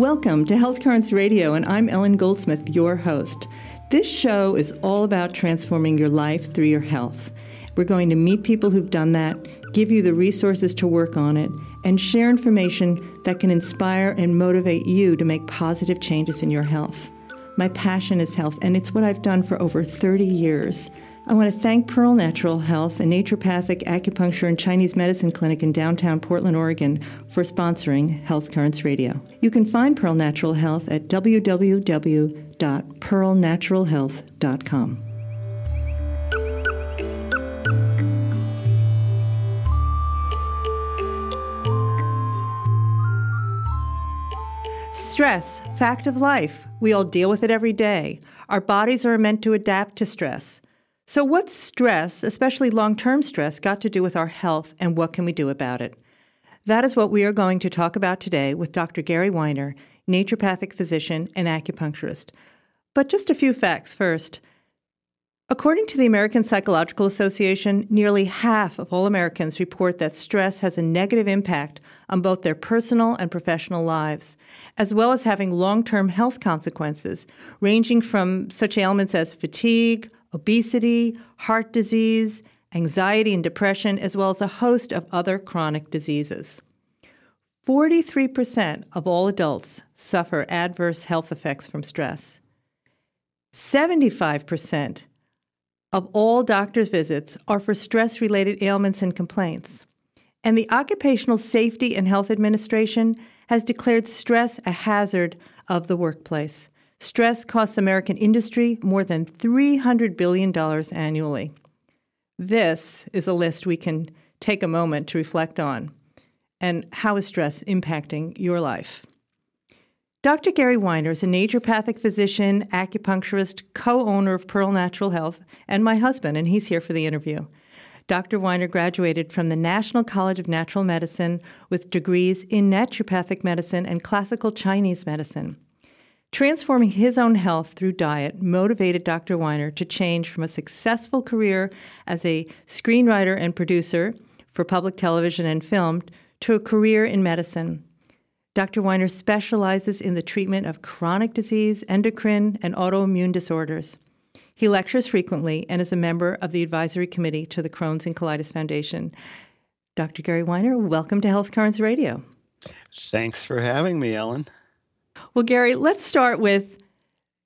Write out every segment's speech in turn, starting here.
Welcome to Health Currents Radio, and I'm Ellen Goldsmith, your host. This show is all about transforming your life through your health. We're going to meet people who've done that, give you the resources to work on it, and share information that can inspire and motivate you to make positive changes in your health. My passion is health, and it's what I've done for over 30 years. I want to thank Pearl Natural Health, a naturopathic acupuncture and Chinese medicine clinic in downtown Portland, Oregon, for sponsoring Health Currents Radio. You can find Pearl Natural Health at www.pearlnaturalhealth.com. Stress, fact of life. We all deal with it every day. Our bodies are meant to adapt to stress. So, what's stress, especially long term stress, got to do with our health and what can we do about it? That is what we are going to talk about today with Dr. Gary Weiner, naturopathic physician and acupuncturist. But just a few facts first. According to the American Psychological Association, nearly half of all Americans report that stress has a negative impact on both their personal and professional lives, as well as having long term health consequences, ranging from such ailments as fatigue, obesity, heart disease, anxiety and depression, as well as a host of other chronic diseases. 43% of all adults suffer adverse health effects from stress. 75% of all doctor's visits are for stress related ailments and complaints. And the Occupational Safety and Health Administration has declared stress a hazard of the workplace. Stress costs American industry more than $300 billion annually. This is a list we can take a moment to reflect on. And how is stress impacting your life? Dr. Gary Weiner is a naturopathic physician, acupuncturist, co owner of Pearl Natural Health, and my husband, and he's here for the interview. Dr. Weiner graduated from the National College of Natural Medicine with degrees in naturopathic medicine and classical Chinese medicine. Transforming his own health through diet motivated Dr. Weiner to change from a successful career as a screenwriter and producer for public television and film to a career in medicine. Dr. Weiner specializes in the treatment of chronic disease, endocrine, and autoimmune disorders. He lectures frequently and is a member of the advisory committee to the Crohn's and Colitis Foundation. Dr. Gary Weiner, welcome to Health Currents Radio. Thanks for having me, Ellen. Well, Gary, let's start with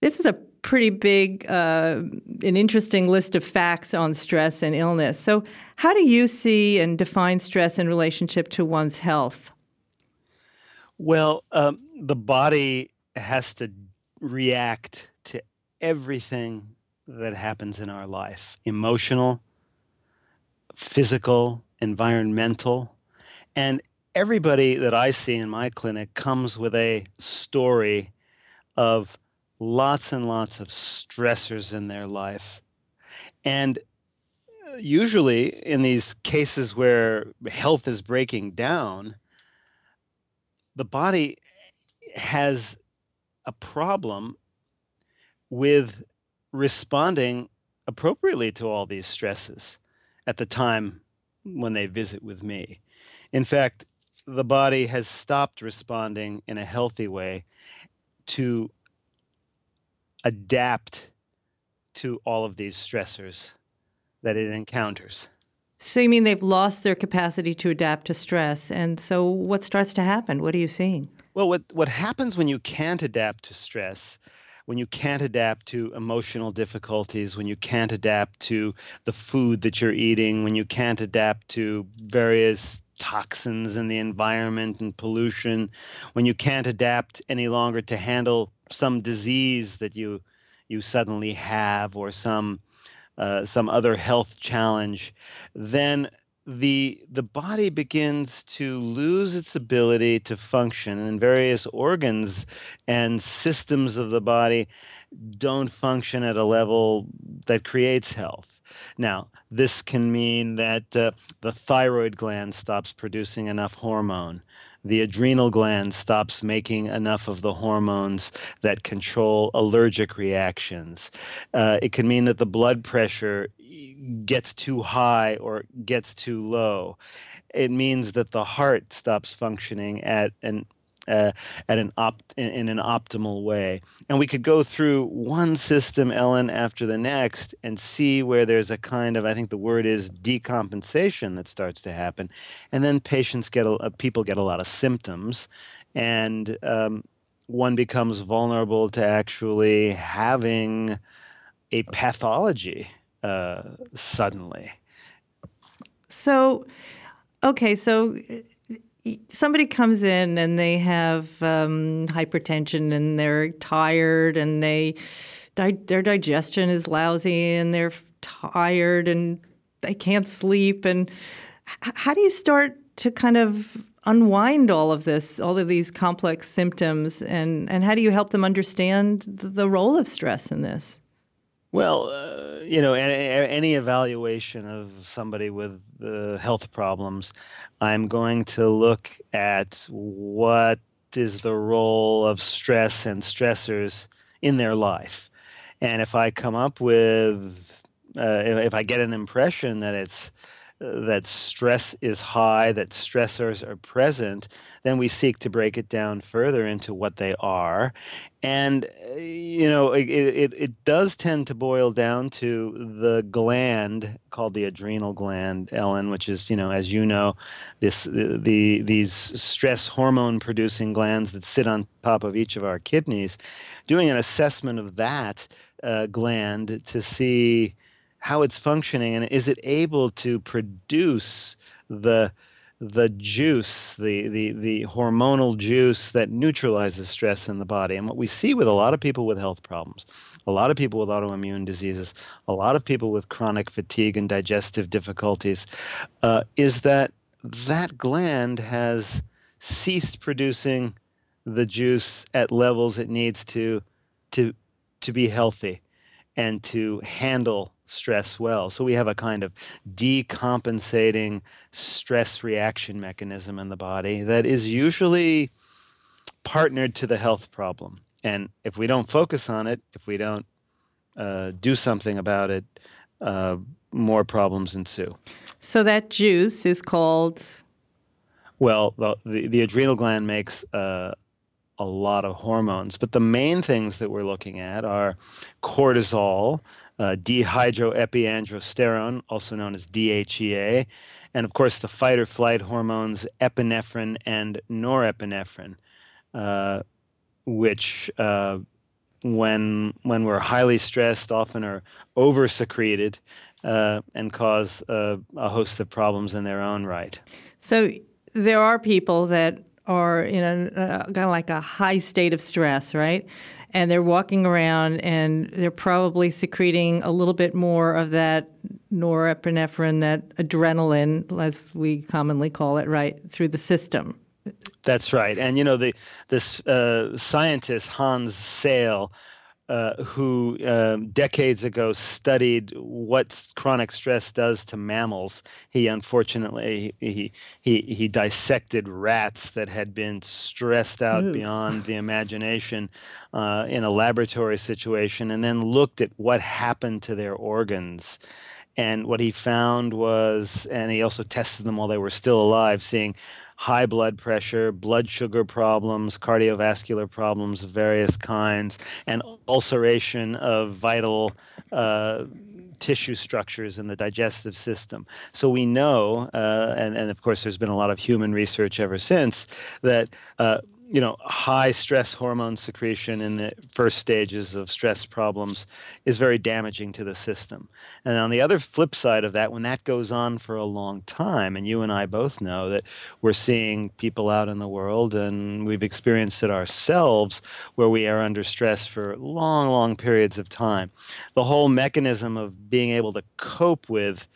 this is a pretty big uh, an interesting list of facts on stress and illness. So, how do you see and define stress in relationship to one's health? Well, um, the body has to react to everything that happens in our life emotional, physical, environmental. And everybody that I see in my clinic comes with a story of lots and lots of stressors in their life. And uh, usually, in these cases where health is breaking down, the body has a problem with responding appropriately to all these stresses at the time when they visit with me. In fact, the body has stopped responding in a healthy way to adapt to all of these stressors that it encounters. So you mean they've lost their capacity to adapt to stress and so what starts to happen? What are you seeing? Well, what what happens when you can't adapt to stress when you can't adapt to emotional difficulties, when you can't adapt to the food that you're eating, when you can't adapt to various toxins in the environment and pollution, when you can't adapt any longer to handle some disease that you you suddenly have or some uh, some other health challenge, then the the body begins to lose its ability to function and various organs and systems of the body don't function at a level that creates health now this can mean that uh, the thyroid gland stops producing enough hormone the adrenal gland stops making enough of the hormones that control allergic reactions. Uh, it can mean that the blood pressure gets too high or gets too low. It means that the heart stops functioning at an uh, at an opt in, in, an optimal way. And we could go through one system, Ellen, after the next, and see where there's a kind of I think the word is decompensation that starts to happen, and then patients get a, uh, people get a lot of symptoms, and um, one becomes vulnerable to actually having a pathology uh, suddenly. So, okay, so somebody comes in and they have um, hypertension and they're tired and they their digestion is lousy and they're tired and they can't sleep and how do you start to kind of unwind all of this all of these complex symptoms and and how do you help them understand the role of stress in this well, uh, you know, any, any, evaluation of somebody with uh, health problems, I'm going to look at what is the role of stress and stressors in their life. And if I come up with, uh, if, if I get an impression that it's that stress is high, that stressors are present, then we seek to break it down further into what they are. And, uh, you know, it, it, it does tend to boil down to the gland called the adrenal gland, Ellen, which is, you know, as you know, this the, the these stress hormone producing glands that sit on top of each of our kidneys. Doing an assessment of that uh, gland to see how it's functioning and is it able to produce the the juice, the, the, the hormonal juice that neutralizes stress in the body. And what we see with a lot of people with health problems, a lot of people with autoimmune diseases, a lot of people with chronic fatigue and digestive difficulties, uh, is that that gland has ceased producing the juice at levels it needs to, to, to be healthy and to handle stress well. So we have a kind of decompensating stress reaction mechanism in the body that is usually partnered to the health problem. And if we don't focus on it, if we don't uh, do something about it, uh, more problems ensue. So that juice is called. Well, the, the, the adrenal gland makes uh, a lot of hormones, but the main things that we're looking at are cortisol, uh, dehydroepiandrosterone, also known as DHEA, and of course the fight or flight hormones epinephrine and norepinephrine, uh, which uh, when when we're highly stressed often are over secreted uh, and cause a host of problems in their own right. So there are people that are in a uh, kind of like a high state of stress, right? and they're walking around and they're probably secreting a little bit more of that norepinephrine, that adrenaline, as we commonly call it, right, through the system. That's right. And you know, the this uh, scientist Hans Selye uh, who um, decades ago studied what chronic stress does to mammals. He unfortunately he he he dissected rats that had been stressed out Ooh. beyond the imagination uh, in a laboratory situation, and then looked at what happened to their organs. And what he found was, and he also tested them while they were still alive, seeing high blood pressure, blood sugar problems, cardiovascular problems of various kinds, and ulceration of vital uh, tissue structures in the digestive system. So we know, uh, and, and of course, there's been a lot of human research ever since, that. Uh, you know, high stress hormone secretion in the first stages of stress problems is very damaging to the system. And on the other flip side of that, when that goes on for a long time, and you and I both know that we're seeing people out in the world and we've experienced it ourselves where we are under stress for long, long periods of time, the whole mechanism of being able to cope with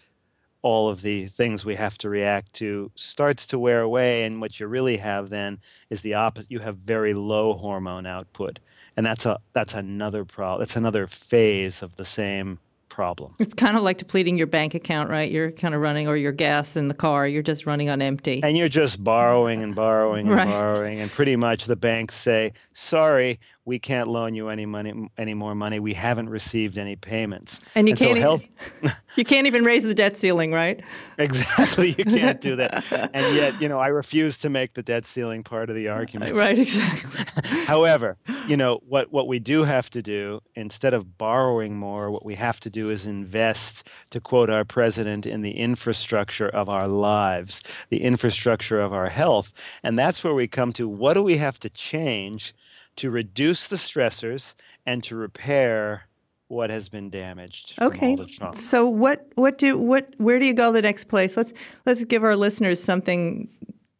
all of the things we have to react to starts to wear away and what you really have then is the opposite you have very low hormone output and that's a that's another problem that's another phase of the same problem. It's kind of like depleting your bank account right? You're kind of running or your gas in the car you're just running on empty. And you're just borrowing and borrowing and right. borrowing and pretty much the banks say sorry we can't loan you any money, any more money. We haven't received any payments. And you and can't so health, you can't even raise the debt ceiling, right? Exactly, you can't do that. and yet, you know, I refuse to make the debt ceiling part of the uh, argument. Right, exactly. However, you know what what we do have to do instead of borrowing more, what we have to do is invest. To quote our president, in the infrastructure of our lives, the infrastructure of our health, and that's where we come to what do we have to change to reduce the stressors and to repair what has been damaged okay so what what do what where do you go the next place? Let's let's give our listeners something.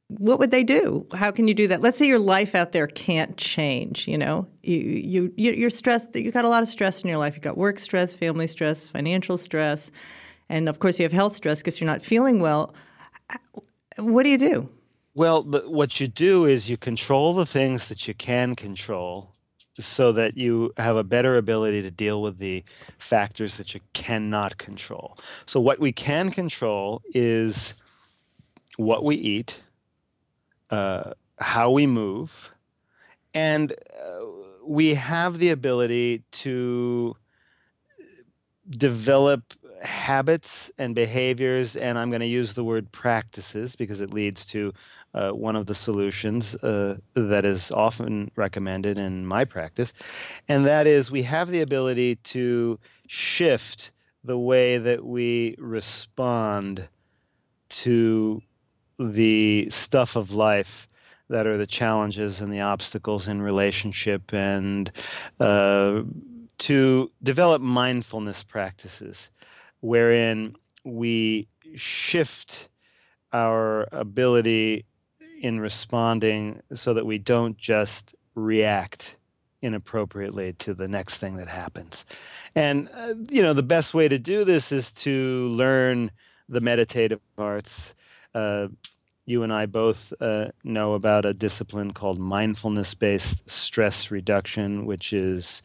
What would they do? How can you do that? Let's say your life out there can't change you know? You you you're stressed you got a lot of stress in your life. You got work stress family stress financial stress and of course you have health stress because you're not feeling well. What do you do? Well, the, what you do is you control the things that you can control so that you have a better ability to deal with the factors that you cannot control. So, what we can control is what we eat, uh, how we move, and uh, we have the ability to develop habits and behaviors, and I'm going to use the word practices because it leads to uh, one of the solutions uh, that is often recommended in my practice. And that is we have the ability to shift the way that we respond to the stuff of life that are the challenges and the obstacles in relationship and uh, to develop mindfulness practices wherein we shift our ability in responding so that we don't just react inappropriately to the next thing that happens. And, uh, you know, the best way to do this is to learn the meditative arts. Uh, you and I both uh, know about a discipline called mindfulness based stress reduction, which is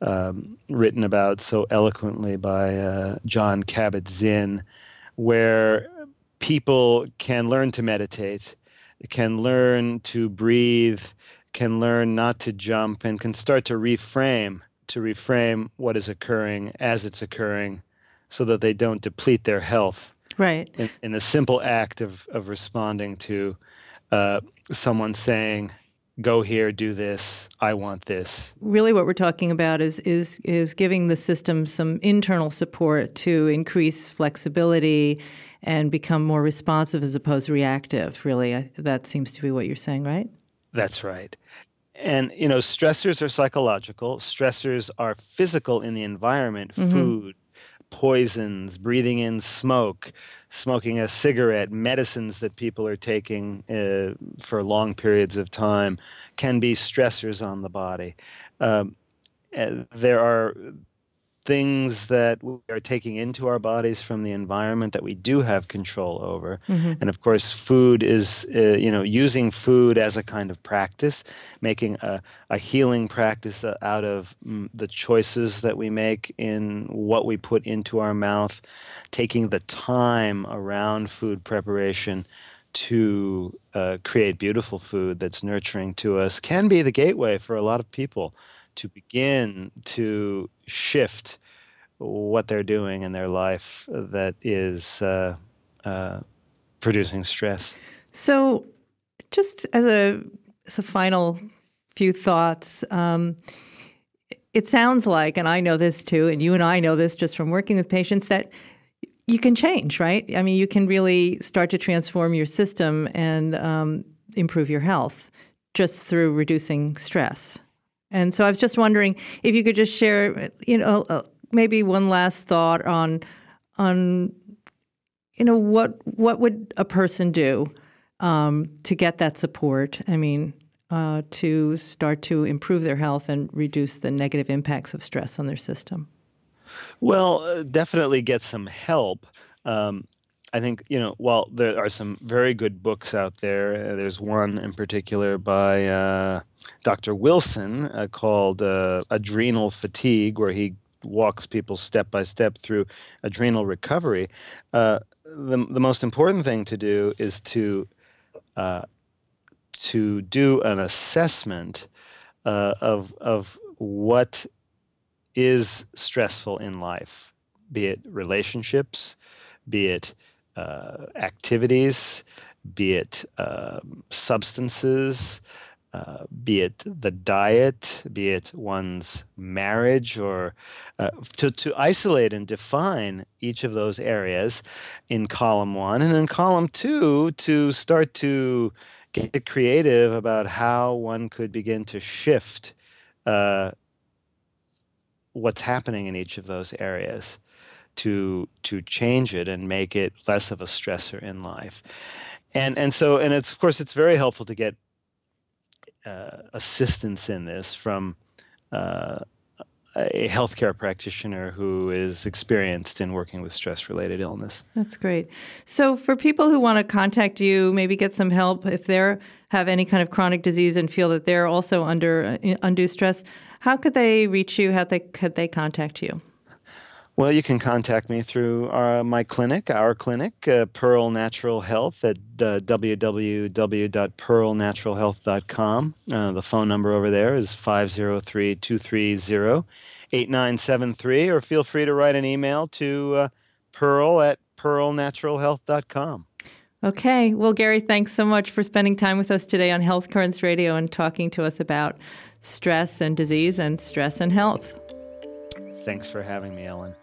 um, written about so eloquently by uh, Jon Kabat Zinn, where people can learn to meditate, can learn to breathe, can learn not to jump, and can start to reframe, to reframe what is occurring as it's occurring so that they don't deplete their health. Right. In, in the simple act of, of responding to uh, someone saying, go here, do this, I want this. Really what we're talking about is is is giving the system some internal support to increase flexibility and become more responsive as opposed to reactive. Really, that seems to be what you're saying, right? That's right. And you know, stressors are psychological. Stressors are physical in the environment, mm-hmm. food, poisons, breathing in smoke, smoking a cigarette, medicines that people are taking uh, for long periods of time can be stressors on the body. Um, uh, there are things that we are taking into our bodies from the environment that we do have control over. Mm-hmm. And of course, food is, uh, you know, using food as a kind of practice, making a, a healing practice uh, out of mm, the choices that we make in what we put into our mouth, taking the time around food preparation to uh, create beautiful food that's nurturing to us can be the gateway for a lot of people to begin to shift what they're doing in their life that is uh, uh, producing stress. So, just as a, as a final few thoughts, um, it sounds like, and I know this too, and you and I know this just from working with patients, that you can change, right? I mean, you can really start to transform your system and um, improve your health just through reducing stress. And so I was just wondering if you could just share, you know, uh, maybe one last thought on on you know what what would a person do um, to get that support? I mean, uh, to start to improve their health and reduce the negative impacts of stress on their system. Well, uh, definitely get some help. Um, I think you know. While there are some very good books out there, uh, there's one in particular by uh, Dr. Wilson uh, called uh, "Adrenal Fatigue," where he walks people step by step through adrenal recovery. Uh, the the most important thing to do is to uh, to do an assessment of of what is stressful in life, be it relationships, be it uh, activities, be it um, substances, uh, be it the diet, be it one's marriage, or uh, to, to isolate and define each of those areas in column one. And in column two, to start to get creative about how one could begin to shift uh, what's happening in each of those areas to to change it and make it less of a stressor in life and and so and it's of course it's very helpful to get uh, assistance in this from uh, a healthcare practitioner who is experienced in working with stress related illness. That's great. So, for people who want to contact you, maybe get some help if they have any kind of chronic disease and feel that they're also under uh, undue stress, how could they reach you? How they, could they contact you? Well, you can contact me through our, uh, my clinic, our clinic, uh, Pearl Natural Health at uh, www.pearlnaturalhealth.com. Uh, the phone number over there is 503 230 8973, or feel free to write an email to uh, pearl at pearlnaturalhealth.com. Okay. Well, Gary, thanks so much for spending time with us today on Health Currents Radio and talking to us about stress and disease and stress and health. Thanks for having me, Ellen.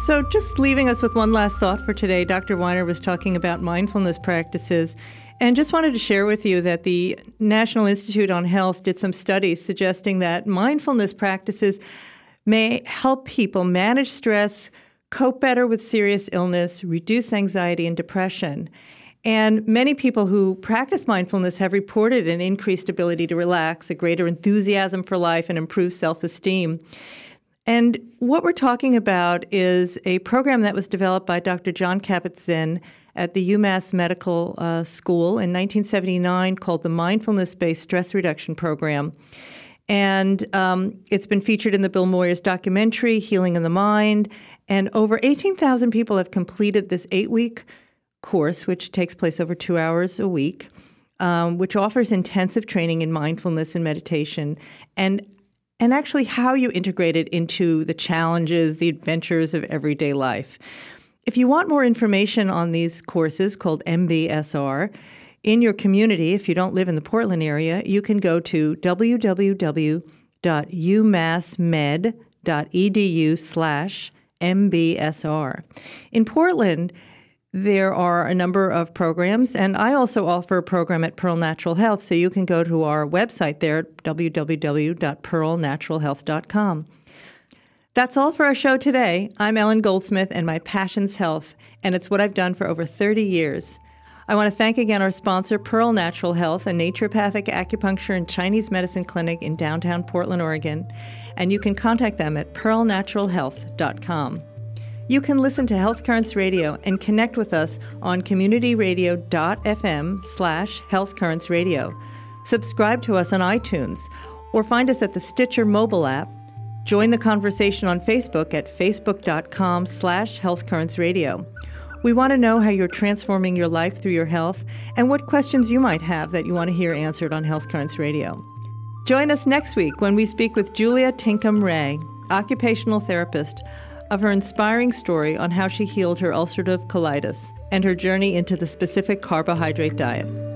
So, just leaving us with one last thought for today, Dr. Weiner was talking about mindfulness practices. And just wanted to share with you that the National Institute on Health did some studies suggesting that mindfulness practices may help people manage stress, cope better with serious illness, reduce anxiety and depression. And many people who practice mindfulness have reported an increased ability to relax, a greater enthusiasm for life, and improved self esteem. And what we're talking about is a program that was developed by Dr. Jon Kabat-Zinn at the UMass Medical uh, School in 1979 called the Mindfulness Based Stress Reduction Program. And um, it's been featured in the Bill Moyers documentary, Healing in the Mind. And over 18,000 people have completed this eight week course, which takes place over two hours a week, um, which offers intensive training in mindfulness and meditation. And and actually how you integrate it into the challenges, the adventures of everyday life. If you want more information on these courses called MBSR in your community, if you don't live in the Portland area, you can go to www.umassmed.edu slash MBSR. In Portland, there are a number of programs, and I also offer a program at Pearl Natural Health, so you can go to our website there at www.pearlnaturalhealth.com. That's all for our show today. I'm Ellen Goldsmith, and my passion's health, and it's what I've done for over 30 years. I want to thank again our sponsor, Pearl Natural Health, a naturopathic acupuncture and Chinese medicine clinic in downtown Portland, Oregon, and you can contact them at pearlnaturalhealth.com. You can listen to Health Currents Radio and connect with us on communityradio.fm slash healthcurrentsradio. Subscribe to us on iTunes or find us at the Stitcher mobile app. Join the conversation on Facebook at facebook.com slash healthcurrentsradio. We want to know how you're transforming your life through your health and what questions you might have that you want to hear answered on Health Currents Radio. Join us next week when we speak with Julia Tinkham Ray, occupational therapist, of her inspiring story on how she healed her ulcerative colitis and her journey into the specific carbohydrate diet.